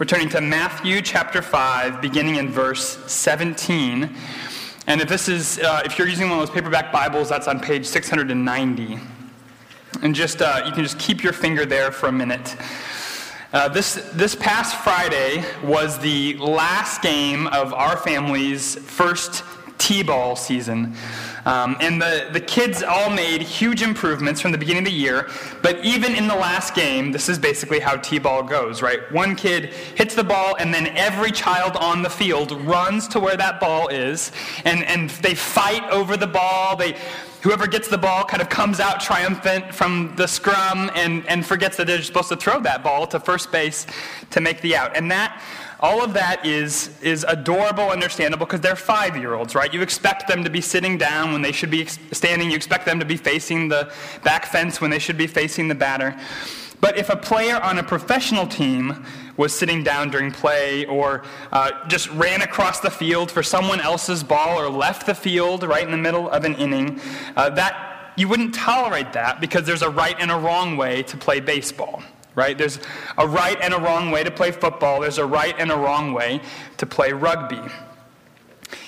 We're turning to Matthew chapter 5, beginning in verse 17. And if this is, uh, if you're using one of those paperback Bibles, that's on page 690. And just, uh, you can just keep your finger there for a minute. Uh, this, this past Friday was the last game of our family's first T ball season. Um, and the, the kids all made huge improvements from the beginning of the year, but even in the last game, this is basically how T ball goes, right? One kid hits the ball, and then every child on the field runs to where that ball is, and, and they fight over the ball. They, whoever gets the ball kind of comes out triumphant from the scrum and, and forgets that they're supposed to throw that ball to first base to make the out. And that all of that is, is adorable, understandable, because they're five year olds, right? You expect them to be sitting down when they should be standing. You expect them to be facing the back fence when they should be facing the batter. But if a player on a professional team was sitting down during play or uh, just ran across the field for someone else's ball or left the field right in the middle of an inning, uh, that you wouldn't tolerate that because there's a right and a wrong way to play baseball right? There's a right and a wrong way to play football, there's a right and a wrong way to play rugby.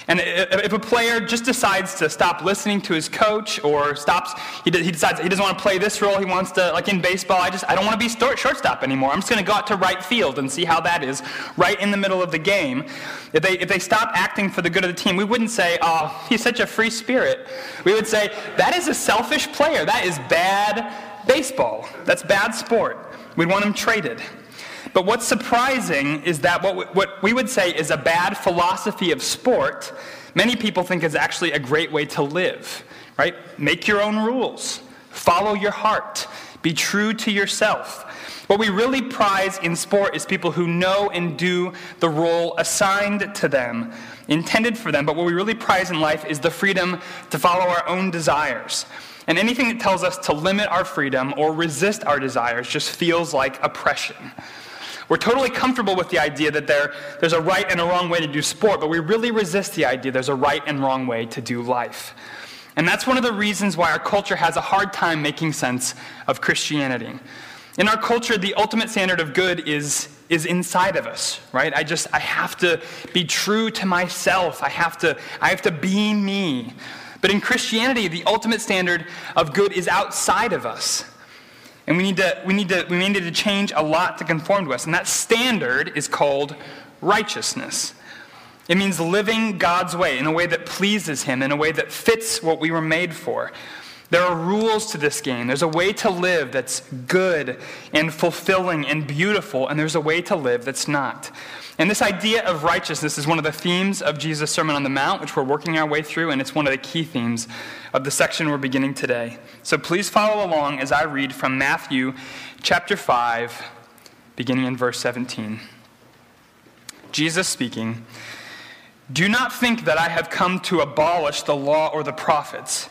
And if a player just decides to stop listening to his coach or stops, he, decides he doesn't want to play this role, he wants to, like in baseball, I just, I don't want to be shortstop anymore. I'm just going to go out to right field and see how that is right in the middle of the game. If they, if they stop acting for the good of the team, we wouldn't say, oh, he's such a free spirit. We would say, that is a selfish player. That is bad baseball. That's bad sport. We'd want them traded. But what's surprising is that what, what we would say is a bad philosophy of sport, many people think is actually a great way to live, right? Make your own rules, follow your heart, be true to yourself. What we really prize in sport is people who know and do the role assigned to them, intended for them. But what we really prize in life is the freedom to follow our own desires. And anything that tells us to limit our freedom or resist our desires just feels like oppression. We're totally comfortable with the idea that there, there's a right and a wrong way to do sport, but we really resist the idea there's a right and wrong way to do life. And that's one of the reasons why our culture has a hard time making sense of Christianity. In our culture, the ultimate standard of good is, is inside of us, right? I just, I have to be true to myself. I have to, I have to be me. But in Christianity, the ultimate standard of good is outside of us. And we need to, we need to, we need to change a lot to conform to us. And that standard is called righteousness. It means living God's way in a way that pleases Him, in a way that fits what we were made for. There are rules to this game. There's a way to live that's good and fulfilling and beautiful, and there's a way to live that's not. And this idea of righteousness is one of the themes of Jesus' Sermon on the Mount, which we're working our way through, and it's one of the key themes of the section we're beginning today. So please follow along as I read from Matthew chapter 5, beginning in verse 17. Jesus speaking, Do not think that I have come to abolish the law or the prophets.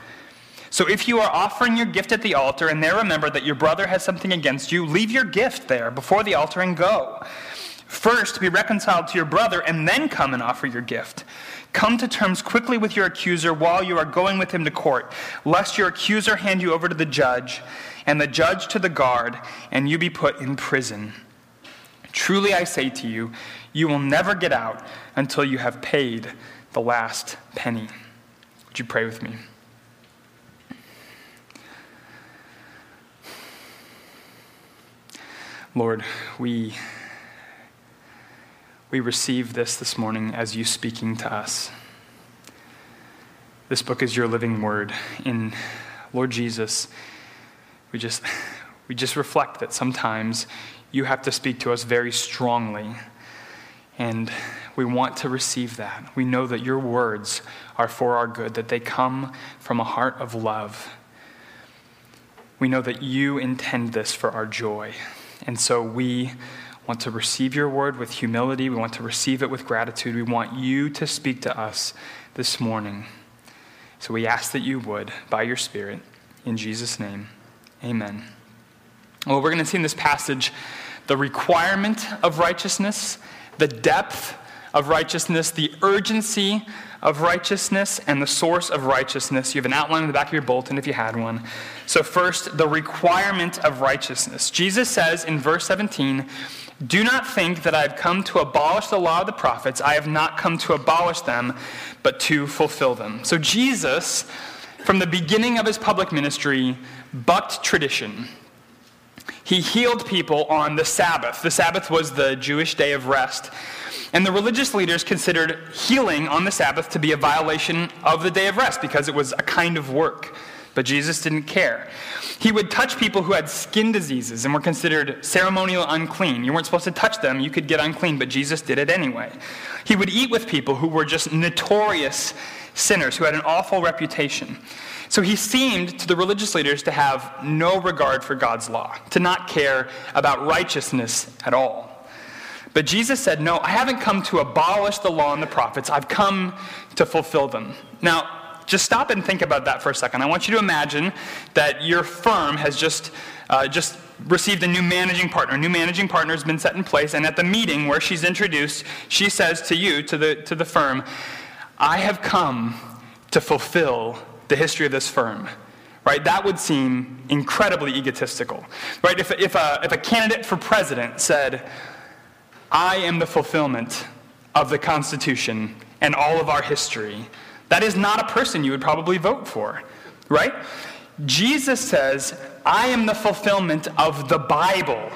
So if you are offering your gift at the altar and there remember that your brother has something against you, leave your gift there before the altar and go. First, be reconciled to your brother, and then come and offer your gift. Come to terms quickly with your accuser while you are going with him to court, lest your accuser hand you over to the judge, and the judge to the guard, and you be put in prison. Truly I say to you, you will never get out until you have paid the last penny. Would you pray with me? Lord, we we receive this this morning as you speaking to us. This book is your living word. In Lord Jesus, we just, we just reflect that sometimes you have to speak to us very strongly. And we want to receive that. We know that your words are for our good, that they come from a heart of love. We know that you intend this for our joy. And so we want to receive your word with humility. We want to receive it with gratitude. We want you to speak to us this morning. So we ask that you would, by your Spirit, in Jesus' name. Amen. Well, we're going to see in this passage the requirement of righteousness, the depth of righteousness, the urgency of righteousness, and the source of righteousness. You have an outline in the back of your bulletin if you had one. So, first, the requirement of righteousness. Jesus says in verse 17, Do not think that I have come to abolish the law of the prophets. I have not come to abolish them, but to fulfill them. So, Jesus, from the beginning of his public ministry, bucked tradition. He healed people on the Sabbath. The Sabbath was the Jewish day of rest. And the religious leaders considered healing on the Sabbath to be a violation of the day of rest because it was a kind of work. But Jesus didn't care. He would touch people who had skin diseases and were considered ceremonial unclean. You weren't supposed to touch them, you could get unclean, but Jesus did it anyway. He would eat with people who were just notorious sinners, who had an awful reputation. So he seemed to the religious leaders to have no regard for God's law, to not care about righteousness at all. But Jesus said, No, I haven't come to abolish the law and the prophets, I've come to fulfill them. Now, just stop and think about that for a second. I want you to imagine that your firm has just, uh, just received a new managing partner. A new managing partner has been set in place, and at the meeting where she's introduced, she says to you, to the, to the firm, I have come to fulfill the history of this firm right? That would seem incredibly egotistical, right? If, if, a, if a candidate for president said, I am the fulfillment of the Constitution and all of our history. That is not a person you would probably vote for, right? Jesus says, I am the fulfillment of the Bible.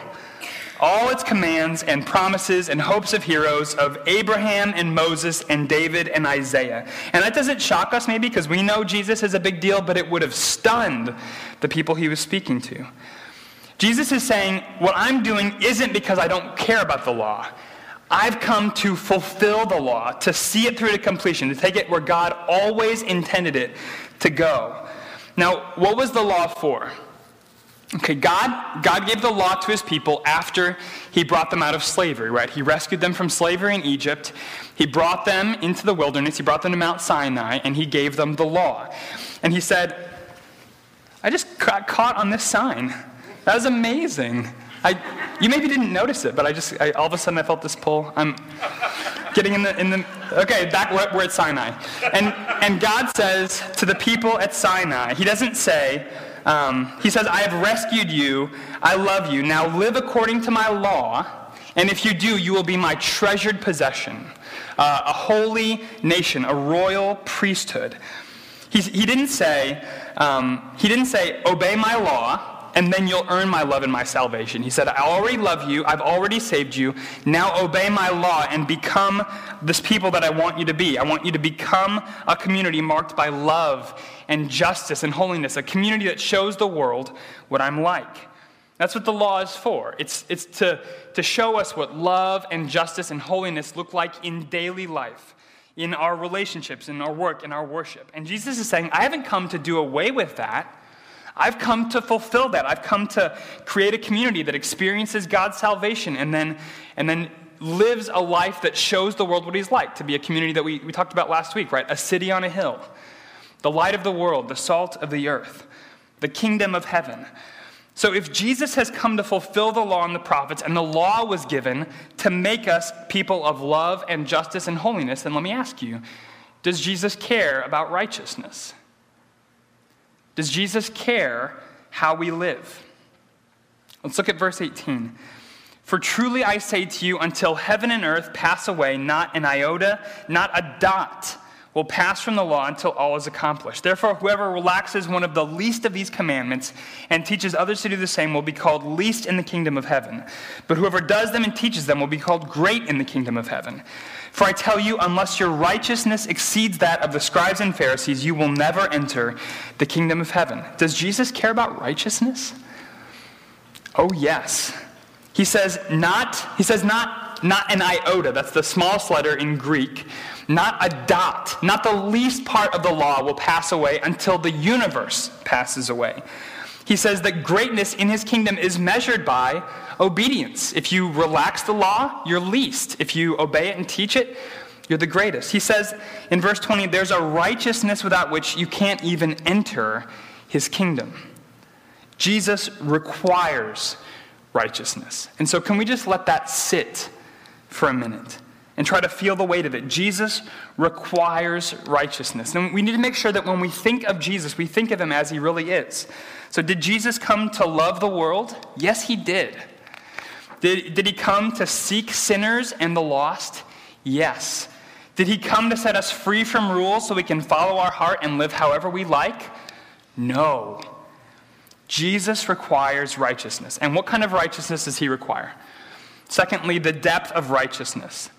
All its commands and promises and hopes of heroes of Abraham and Moses and David and Isaiah. And that doesn't shock us, maybe, because we know Jesus is a big deal, but it would have stunned the people he was speaking to. Jesus is saying, What I'm doing isn't because I don't care about the law. I've come to fulfill the law, to see it through to completion, to take it where God always intended it to go. Now, what was the law for? Okay, God, God gave the law to his people after he brought them out of slavery, right? He rescued them from slavery in Egypt. He brought them into the wilderness. He brought them to Mount Sinai, and he gave them the law. And he said, I just got caught on this sign. That was amazing. I, you maybe didn't notice it, but I just, I, all of a sudden I felt this pull. I'm getting in the, in the okay, back, we're, we're at Sinai. And, and God says to the people at Sinai, He doesn't say, um, He says, I have rescued you, I love you, now live according to my law, and if you do, you will be my treasured possession, uh, a holy nation, a royal priesthood. He's, he didn't say, um, he didn't say, obey my law, and then you'll earn my love and my salvation. He said, I already love you, I've already saved you. Now obey my law and become this people that I want you to be. I want you to become a community marked by love and justice and holiness, a community that shows the world what I'm like. That's what the law is for. It's, it's to, to show us what love and justice and holiness look like in daily life, in our relationships, in our work, in our worship. And Jesus is saying, I haven't come to do away with that. I've come to fulfill that. I've come to create a community that experiences God's salvation and then, and then lives a life that shows the world what He's like, to be a community that we, we talked about last week, right? A city on a hill, the light of the world, the salt of the earth, the kingdom of heaven. So, if Jesus has come to fulfill the law and the prophets, and the law was given to make us people of love and justice and holiness, then let me ask you does Jesus care about righteousness? Does Jesus care how we live? Let's look at verse 18. For truly I say to you, until heaven and earth pass away, not an iota, not a dot will pass from the law until all is accomplished. Therefore, whoever relaxes one of the least of these commandments and teaches others to do the same will be called least in the kingdom of heaven. But whoever does them and teaches them will be called great in the kingdom of heaven. For I tell you, unless your righteousness exceeds that of the scribes and Pharisees, you will never enter the kingdom of heaven. Does Jesus care about righteousness? Oh, yes. He says, not, he says, not, not an iota, that's the smallest letter in Greek, not a dot, not the least part of the law will pass away until the universe passes away. He says that greatness in his kingdom is measured by obedience. If you relax the law, you're least. If you obey it and teach it, you're the greatest. He says in verse 20, there's a righteousness without which you can't even enter his kingdom. Jesus requires righteousness. And so, can we just let that sit for a minute and try to feel the weight of it? Jesus requires righteousness. And we need to make sure that when we think of Jesus, we think of him as he really is. So, did Jesus come to love the world? Yes, he did. Did, did he come to seek sinners and the lost? Yes. Did he come to set us free from rules so we can follow our heart and live however we like? No. Jesus requires righteousness. And what kind of righteousness does he require? Secondly, the depth of righteousness.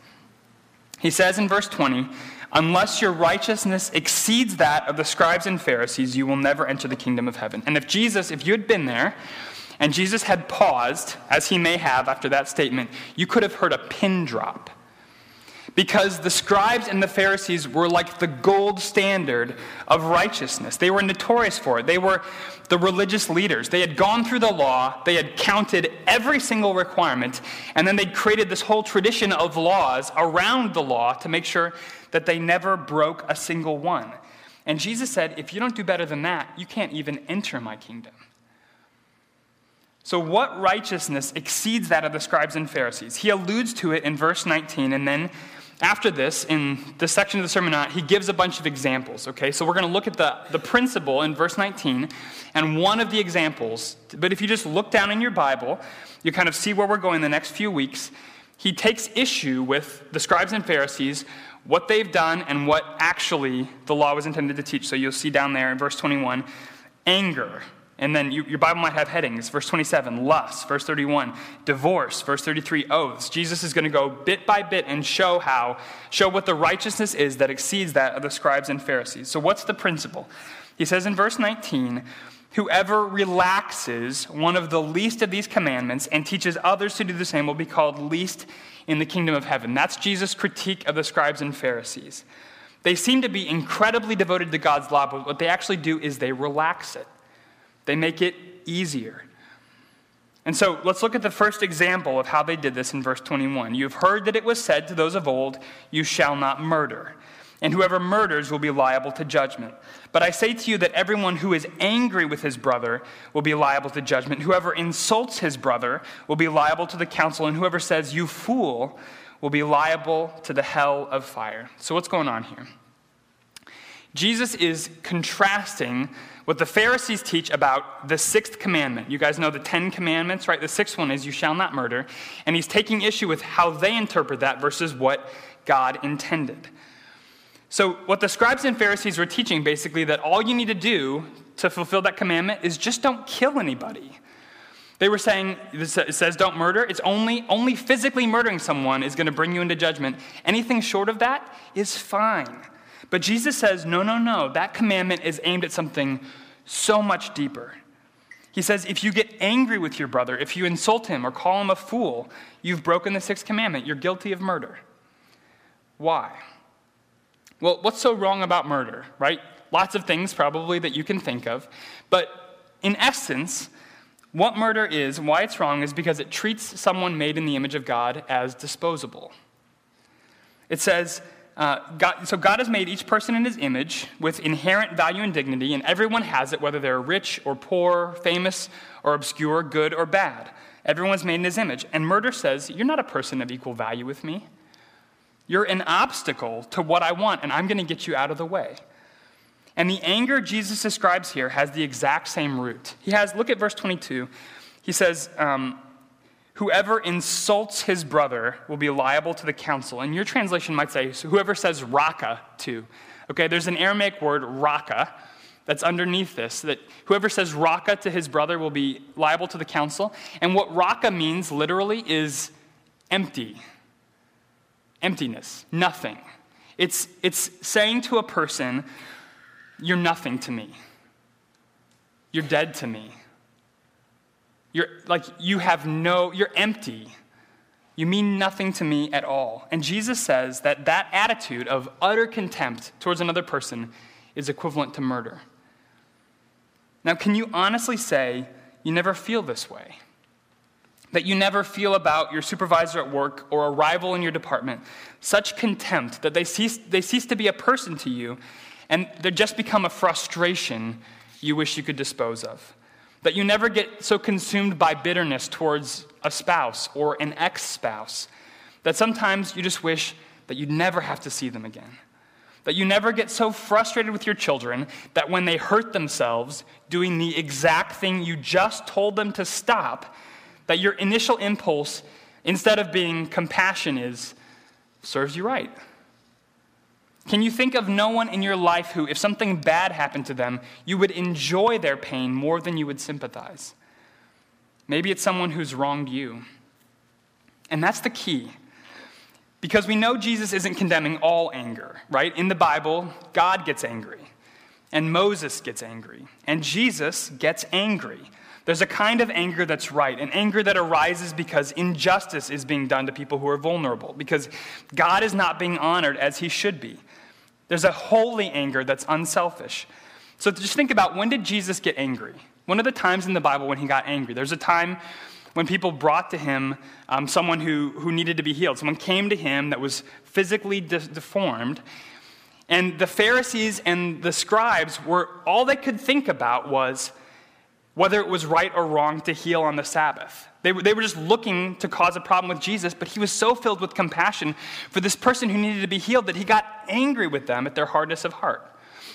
He says in verse 20, Unless your righteousness exceeds that of the scribes and Pharisees, you will never enter the kingdom of heaven. And if Jesus, if you had been there, and Jesus had paused, as he may have after that statement, you could have heard a pin drop. Because the scribes and the Pharisees were like the gold standard of righteousness. They were notorious for it. They were the religious leaders. They had gone through the law, they had counted every single requirement, and then they'd created this whole tradition of laws around the law to make sure that they never broke a single one. And Jesus said, If you don't do better than that, you can't even enter my kingdom. So, what righteousness exceeds that of the scribes and Pharisees? He alludes to it in verse 19, and then after this, in this section of the Sermon on he gives a bunch of examples. Okay, so we're going to look at the, the principle in verse 19 and one of the examples. But if you just look down in your Bible, you kind of see where we're going the next few weeks. He takes issue with the scribes and Pharisees, what they've done, and what actually the law was intended to teach. So you'll see down there in verse 21 anger, and then you, your Bible might have headings. Verse 27, lust. Verse 31, divorce. Verse 33, oaths. Jesus is going to go bit by bit and show how, show what the righteousness is that exceeds that of the scribes and Pharisees. So, what's the principle? He says in verse 19, Whoever relaxes one of the least of these commandments and teaches others to do the same will be called least in the kingdom of heaven. That's Jesus' critique of the scribes and Pharisees. They seem to be incredibly devoted to God's law, but what they actually do is they relax it. They make it easier. And so let's look at the first example of how they did this in verse 21. You have heard that it was said to those of old, You shall not murder, and whoever murders will be liable to judgment. But I say to you that everyone who is angry with his brother will be liable to judgment. Whoever insults his brother will be liable to the council, and whoever says, You fool, will be liable to the hell of fire. So what's going on here? Jesus is contrasting what the Pharisees teach about the sixth commandment. You guys know the Ten Commandments, right? The sixth one is, You shall not murder. And he's taking issue with how they interpret that versus what God intended. So, what the scribes and Pharisees were teaching basically that all you need to do to fulfill that commandment is just don't kill anybody. They were saying, it says don't murder. It's only, only physically murdering someone is going to bring you into judgment. Anything short of that is fine. But Jesus says, no, no, no. That commandment is aimed at something so much deeper. He says, if you get angry with your brother, if you insult him or call him a fool, you've broken the sixth commandment. You're guilty of murder. Why? Well, what's so wrong about murder, right? Lots of things probably that you can think of. But in essence, what murder is, and why it's wrong, is because it treats someone made in the image of God as disposable. It says, uh, God, so God has made each person in his image with inherent value and dignity, and everyone has it, whether they're rich or poor, famous or obscure, good or bad. Everyone's made in his image. And murder says, You're not a person of equal value with me. You're an obstacle to what I want, and I'm going to get you out of the way. And the anger Jesus describes here has the exact same root. He has, look at verse 22. He says, um, Whoever insults his brother will be liable to the council. And your translation might say, so whoever says raka to. Okay, there's an Aramaic word, raka, that's underneath this, that whoever says raka to his brother will be liable to the council. And what raka means literally is empty. Emptiness, nothing. It's, it's saying to a person, You're nothing to me. You're dead to me. You're like, you have no, you're empty. You mean nothing to me at all. And Jesus says that that attitude of utter contempt towards another person is equivalent to murder. Now, can you honestly say you never feel this way? That you never feel about your supervisor at work or a rival in your department such contempt that they cease, they cease to be a person to you and they just become a frustration you wish you could dispose of. That you never get so consumed by bitterness towards a spouse or an ex spouse that sometimes you just wish that you'd never have to see them again. That you never get so frustrated with your children that when they hurt themselves doing the exact thing you just told them to stop, that your initial impulse, instead of being compassion, is serves you right. Can you think of no one in your life who, if something bad happened to them, you would enjoy their pain more than you would sympathize? Maybe it's someone who's wronged you. And that's the key. Because we know Jesus isn't condemning all anger, right? In the Bible, God gets angry, and Moses gets angry, and Jesus gets angry. There's a kind of anger that's right, an anger that arises because injustice is being done to people who are vulnerable, because God is not being honored as he should be. There's a holy anger that's unselfish. So just think about when did Jesus get angry? One of the times in the Bible when he got angry. There's a time when people brought to him um, someone who, who needed to be healed. Someone came to him that was physically de- deformed. And the Pharisees and the scribes were, all they could think about was whether it was right or wrong to heal on the Sabbath. They were, they were just looking to cause a problem with Jesus, but he was so filled with compassion for this person who needed to be healed that he got angry with them at their hardness of heart.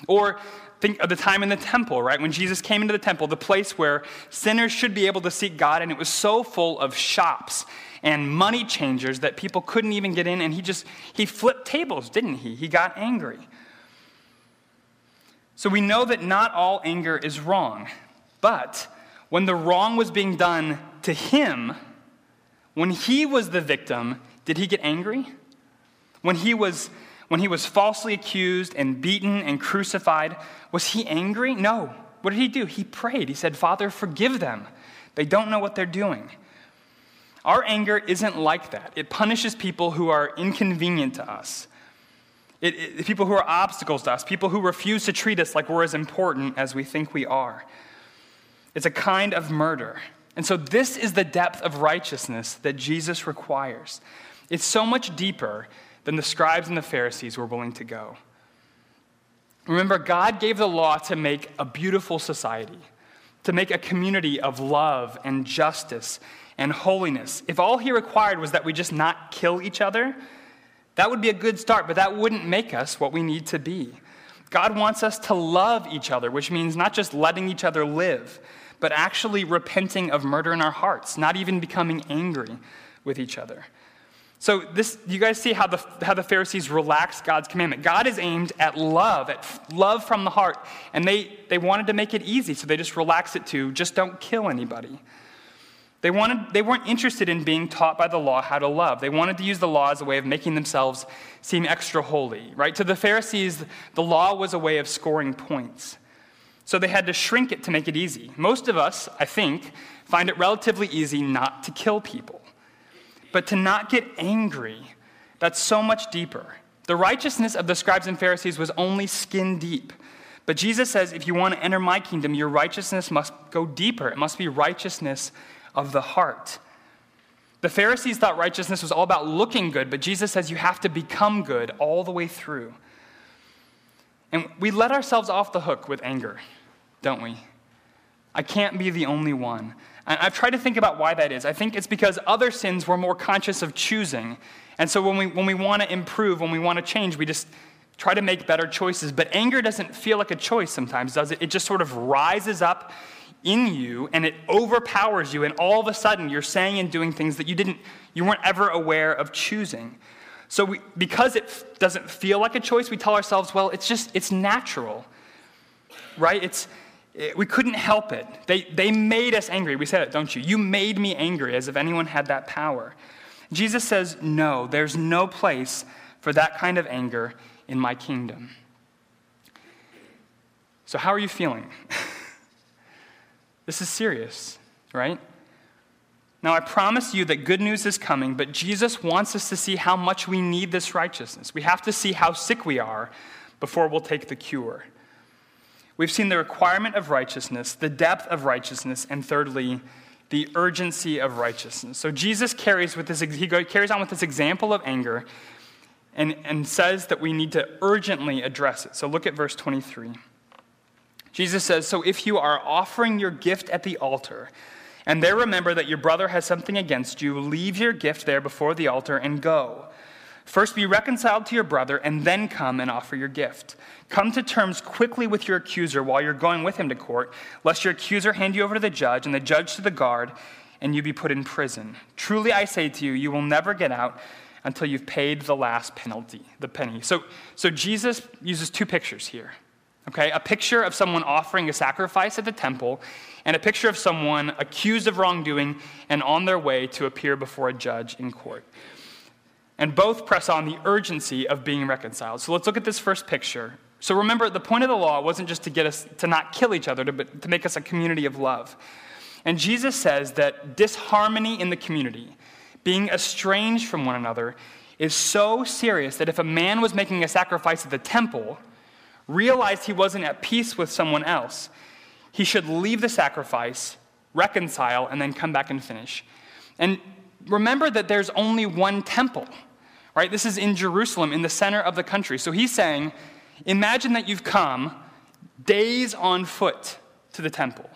Or think of the time in the temple, right? When Jesus came into the temple, the place where sinners should be able to seek God, and it was so full of shops and money changers that people couldn't even get in, and he just, he flipped tables, didn't he? He got angry. So we know that not all anger is wrong. But when the wrong was being done to him, when he was the victim, did he get angry? When he was when he was falsely accused and beaten and crucified, was he angry? No. What did he do? He prayed. He said, "Father, forgive them. They don't know what they're doing." Our anger isn't like that. It punishes people who are inconvenient to us. It, it, people who are obstacles to us, people who refuse to treat us like we're as important as we think we are. It's a kind of murder. And so, this is the depth of righteousness that Jesus requires. It's so much deeper than the scribes and the Pharisees were willing to go. Remember, God gave the law to make a beautiful society, to make a community of love and justice and holiness. If all He required was that we just not kill each other, that would be a good start, but that wouldn't make us what we need to be. God wants us to love each other, which means not just letting each other live, but actually repenting of murder in our hearts, not even becoming angry with each other. So this, you guys see how the, how the Pharisees relaxed God's commandment. God is aimed at love, at love from the heart. And they, they wanted to make it easy, so they just relaxed it to just don't kill anybody. They, wanted, they weren't interested in being taught by the law how to love. They wanted to use the law as a way of making themselves seem extra holy, right? To the Pharisees, the law was a way of scoring points. So they had to shrink it to make it easy. Most of us, I think, find it relatively easy not to kill people. But to not get angry, that's so much deeper. The righteousness of the scribes and Pharisees was only skin deep. But Jesus says, if you want to enter my kingdom, your righteousness must go deeper. It must be righteousness of the heart. The Pharisees thought righteousness was all about looking good, but Jesus says you have to become good all the way through. And we let ourselves off the hook with anger, don't we? I can't be the only one. And I've tried to think about why that is. I think it's because other sins we're more conscious of choosing. And so when we, when we want to improve, when we want to change, we just try to make better choices. But anger doesn't feel like a choice sometimes, does it? It just sort of rises up in you and it overpowers you. And all of a sudden, you're saying and doing things that you, didn't, you weren't ever aware of choosing. So we, because it doesn't feel like a choice, we tell ourselves, well, it's just, it's natural, right? It's, it, we couldn't help it. They, they made us angry. We said it, don't you? You made me angry, as if anyone had that power. Jesus says, No, there's no place for that kind of anger in my kingdom. So, how are you feeling? this is serious, right? Now, I promise you that good news is coming, but Jesus wants us to see how much we need this righteousness. We have to see how sick we are before we'll take the cure. We've seen the requirement of righteousness, the depth of righteousness, and thirdly, the urgency of righteousness. So Jesus carries, with this, he carries on with this example of anger and, and says that we need to urgently address it. So look at verse 23. Jesus says, So if you are offering your gift at the altar, and there remember that your brother has something against you, leave your gift there before the altar and go. First be reconciled to your brother, and then come and offer your gift. Come to terms quickly with your accuser while you're going with him to court, lest your accuser hand you over to the judge, and the judge to the guard, and you be put in prison. Truly I say to you, you will never get out until you've paid the last penalty, the penny. So, so Jesus uses two pictures here. Okay, a picture of someone offering a sacrifice at the temple, and a picture of someone accused of wrongdoing and on their way to appear before a judge in court. And both press on the urgency of being reconciled. So let's look at this first picture. So remember, the point of the law wasn't just to get us to not kill each other, but to make us a community of love. And Jesus says that disharmony in the community, being estranged from one another, is so serious that if a man was making a sacrifice at the temple, realized he wasn't at peace with someone else, he should leave the sacrifice, reconcile, and then come back and finish. And remember that there's only one temple, right? This is in Jerusalem, in the center of the country. So he's saying, imagine that you've come days on foot to the temple,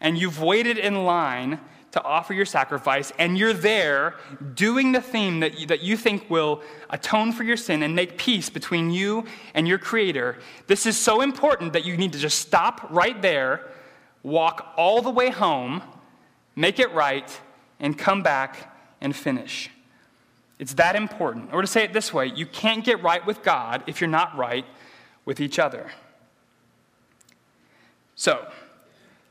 and you've waited in line to offer your sacrifice, and you're there doing the thing that you, that you think will atone for your sin and make peace between you and your Creator, this is so important that you need to just stop right there, walk all the way home, make it right, and come back and finish. It's that important. Or to say it this way, you can't get right with God if you're not right with each other. So,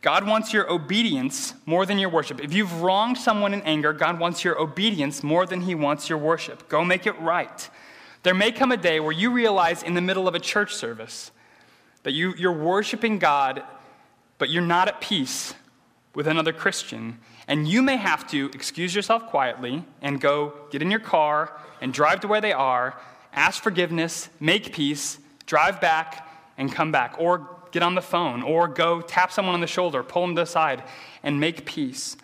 God wants your obedience more than your worship. If you've wronged someone in anger, God wants your obedience more than he wants your worship. Go make it right. There may come a day where you realize in the middle of a church service that you, you're worshiping God, but you're not at peace with another Christian. And you may have to excuse yourself quietly and go get in your car and drive to where they are, ask forgiveness, make peace, drive back, and come back. Or get on the phone, or go tap someone on the shoulder, pull them to the side, and make peace.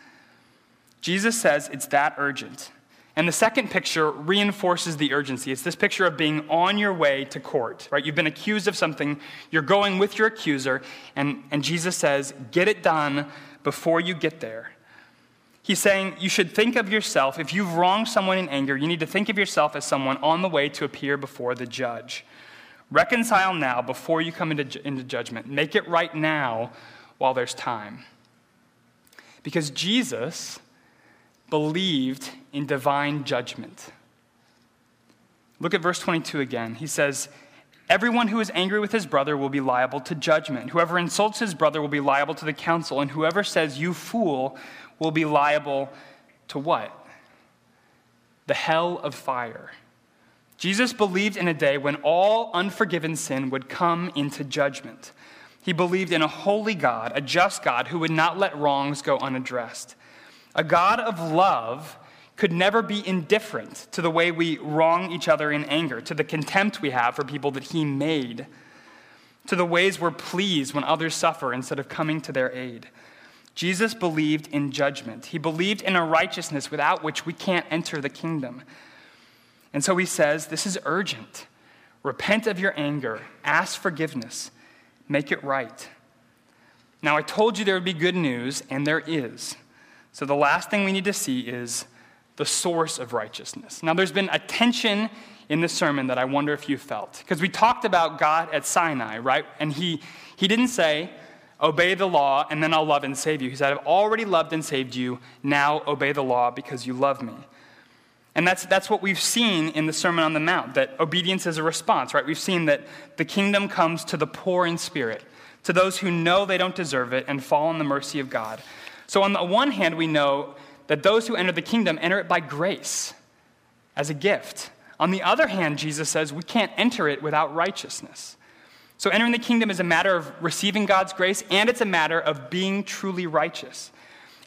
Jesus says it's that urgent. And the second picture reinforces the urgency. It's this picture of being on your way to court, right? You've been accused of something, you're going with your accuser, and, and Jesus says, get it done before you get there. He's saying you should think of yourself, if you've wronged someone in anger, you need to think of yourself as someone on the way to appear before the judge. Reconcile now before you come into, into judgment. Make it right now while there's time. Because Jesus believed in divine judgment. Look at verse 22 again. He says, Everyone who is angry with his brother will be liable to judgment. Whoever insults his brother will be liable to the council, and whoever says, You fool, will be liable to what? The hell of fire. Jesus believed in a day when all unforgiven sin would come into judgment. He believed in a holy God, a just God who would not let wrongs go unaddressed. A God of love could never be indifferent to the way we wrong each other in anger, to the contempt we have for people that He made, to the ways we're pleased when others suffer instead of coming to their aid. Jesus believed in judgment. He believed in a righteousness without which we can't enter the kingdom. And so he says, This is urgent. Repent of your anger, ask forgiveness, make it right. Now, I told you there would be good news, and there is. So the last thing we need to see is the source of righteousness. Now, there's been a tension in the sermon that I wonder if you felt. Because we talked about God at Sinai, right? And he, he didn't say, Obey the law, and then I'll love and save you. He said, I've already loved and saved you. Now obey the law because you love me. And that's, that's what we've seen in the Sermon on the Mount, that obedience is a response, right? We've seen that the kingdom comes to the poor in spirit, to those who know they don't deserve it and fall in the mercy of God. So, on the one hand, we know that those who enter the kingdom enter it by grace, as a gift. On the other hand, Jesus says we can't enter it without righteousness. So, entering the kingdom is a matter of receiving God's grace, and it's a matter of being truly righteous.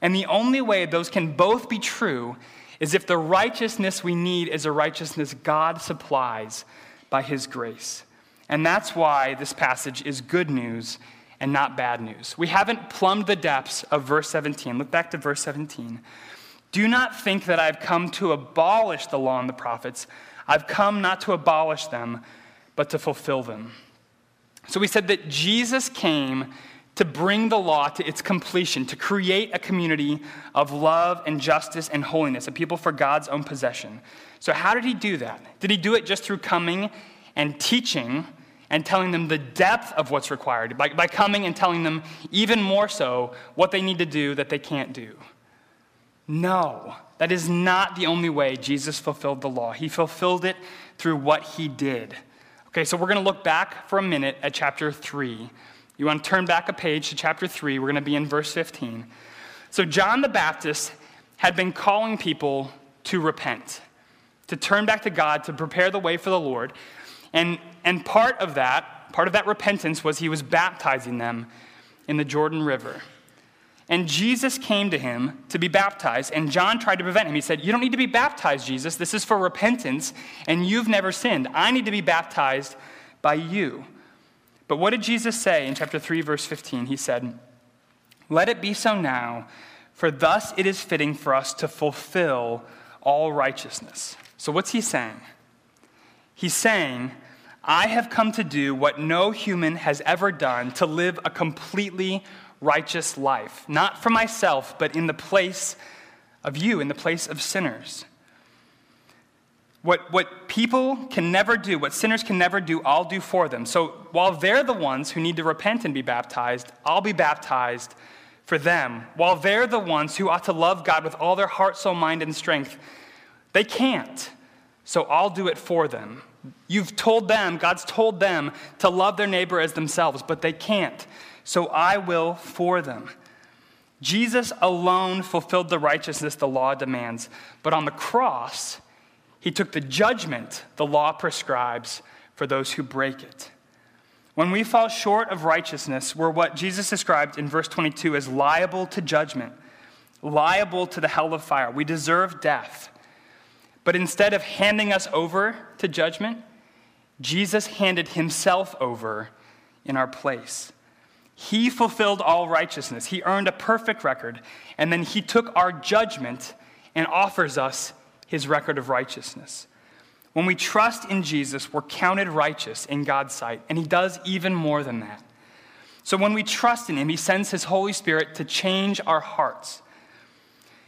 And the only way those can both be true is if the righteousness we need is a righteousness God supplies by His grace. And that's why this passage is good news and not bad news. We haven't plumbed the depths of verse 17. Look back to verse 17. Do not think that I've come to abolish the law and the prophets. I've come not to abolish them, but to fulfill them. So we said that Jesus came to bring the law to its completion, to create a community of love and justice and holiness, a people for God's own possession. So, how did he do that? Did he do it just through coming and teaching and telling them the depth of what's required, by, by coming and telling them even more so what they need to do that they can't do? No, that is not the only way Jesus fulfilled the law. He fulfilled it through what he did. Okay, so we're going to look back for a minute at chapter 3. You want to turn back a page to chapter 3. We're going to be in verse 15. So, John the Baptist had been calling people to repent, to turn back to God, to prepare the way for the Lord. And, and part of that, part of that repentance was he was baptizing them in the Jordan River. And Jesus came to him to be baptized, and John tried to prevent him. He said, You don't need to be baptized, Jesus. This is for repentance, and you've never sinned. I need to be baptized by you. But what did Jesus say in chapter 3, verse 15? He said, Let it be so now, for thus it is fitting for us to fulfill all righteousness. So what's he saying? He's saying, I have come to do what no human has ever done to live a completely righteous life, not for myself, but in the place of you, in the place of sinners. What, what people can never do, what sinners can never do, I'll do for them. So while they're the ones who need to repent and be baptized, I'll be baptized for them. While they're the ones who ought to love God with all their heart, soul, mind, and strength, they can't. So I'll do it for them. You've told them, God's told them to love their neighbor as themselves, but they can't so I will for them. Jesus alone fulfilled the righteousness the law demands, but on the cross, he took the judgment the law prescribes for those who break it. When we fall short of righteousness, we're what Jesus described in verse 22 as liable to judgment, liable to the hell of fire. We deserve death. But instead of handing us over to judgment, Jesus handed himself over in our place. He fulfilled all righteousness. He earned a perfect record. And then he took our judgment and offers us his record of righteousness. When we trust in Jesus, we're counted righteous in God's sight. And he does even more than that. So when we trust in him, he sends his Holy Spirit to change our hearts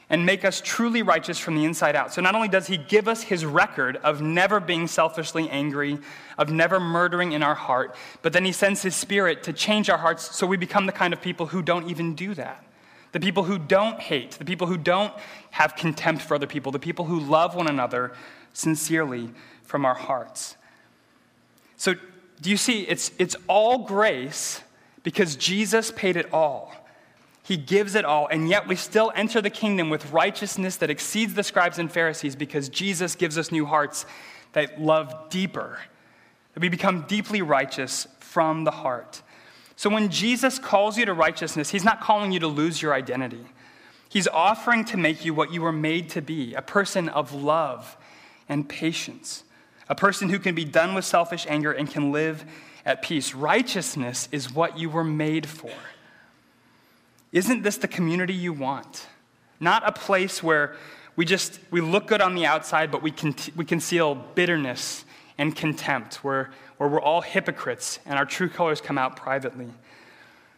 and make us truly righteous from the inside out. So not only does he give us his record of never being selfishly angry, of never murdering in our heart, but then he sends his spirit to change our hearts so we become the kind of people who don't even do that. The people who don't hate, the people who don't have contempt for other people, the people who love one another sincerely from our hearts. So, do you see? It's, it's all grace because Jesus paid it all. He gives it all, and yet we still enter the kingdom with righteousness that exceeds the scribes and Pharisees because Jesus gives us new hearts that love deeper, that we become deeply righteous from the heart. So when Jesus calls you to righteousness, he's not calling you to lose your identity. He's offering to make you what you were made to be a person of love and patience, a person who can be done with selfish anger and can live at peace. Righteousness is what you were made for. Isn't this the community you want? Not a place where we just we look good on the outside, but we, con- we conceal bitterness and contempt, where, where we're all hypocrites and our true colors come out privately.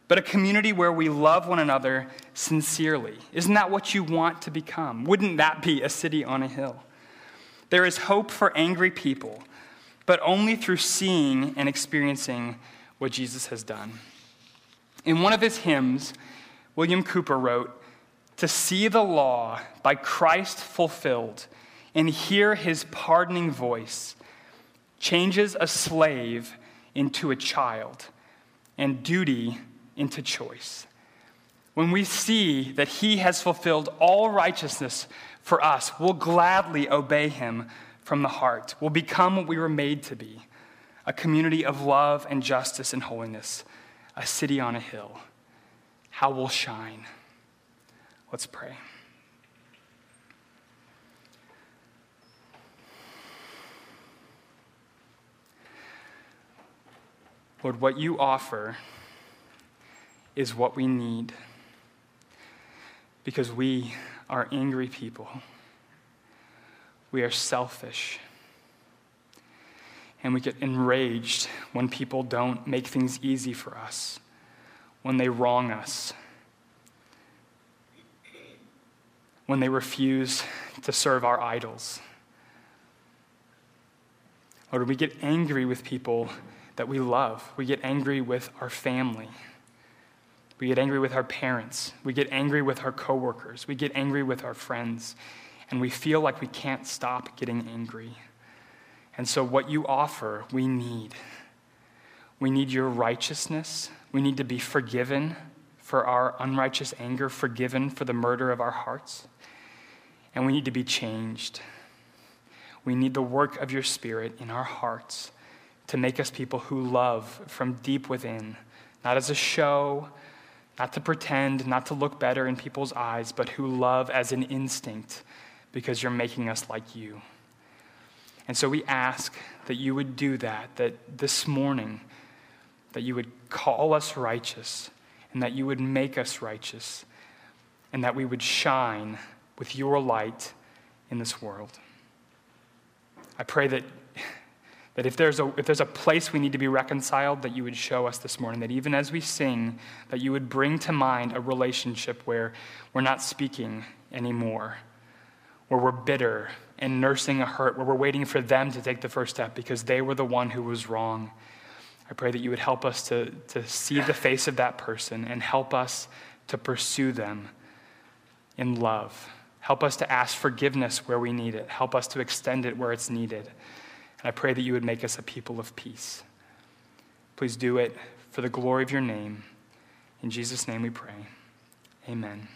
But a community where we love one another sincerely. Isn't that what you want to become? Wouldn't that be a city on a hill? There is hope for angry people, but only through seeing and experiencing what Jesus has done. In one of his hymns, William Cowper wrote, To see the law by Christ fulfilled and hear his pardoning voice changes a slave into a child and duty into choice. when we see that he has fulfilled all righteousness for us, we'll gladly obey him from the heart. We'll become what we were made to be a community of love and justice and holiness, a city on a hill. How we'll shine. Let's pray. Lord, what you offer is what we need because we are angry people. We are selfish. And we get enraged when people don't make things easy for us, when they wrong us, when they refuse to serve our idols. Or we get angry with people that we love. We get angry with our family. We get angry with our parents. We get angry with our coworkers. We get angry with our friends. And we feel like we can't stop getting angry. And so, what you offer, we need. We need your righteousness. We need to be forgiven for our unrighteous anger, forgiven for the murder of our hearts. And we need to be changed. We need the work of your Spirit in our hearts to make us people who love from deep within, not as a show, not to pretend, not to look better in people's eyes, but who love as an instinct because you're making us like you. And so we ask that you would do that, that this morning, that you would call us righteous, and that you would make us righteous, and that we would shine with your light in this world. I pray that that if there's, a, if there's a place we need to be reconciled, that you would show us this morning. That even as we sing, that you would bring to mind a relationship where we're not speaking anymore, where we're bitter and nursing a hurt, where we're waiting for them to take the first step because they were the one who was wrong. I pray that you would help us to, to see the face of that person and help us to pursue them in love. Help us to ask forgiveness where we need it. Help us to extend it where it's needed. And I pray that you would make us a people of peace. Please do it for the glory of your name. In Jesus' name we pray. Amen.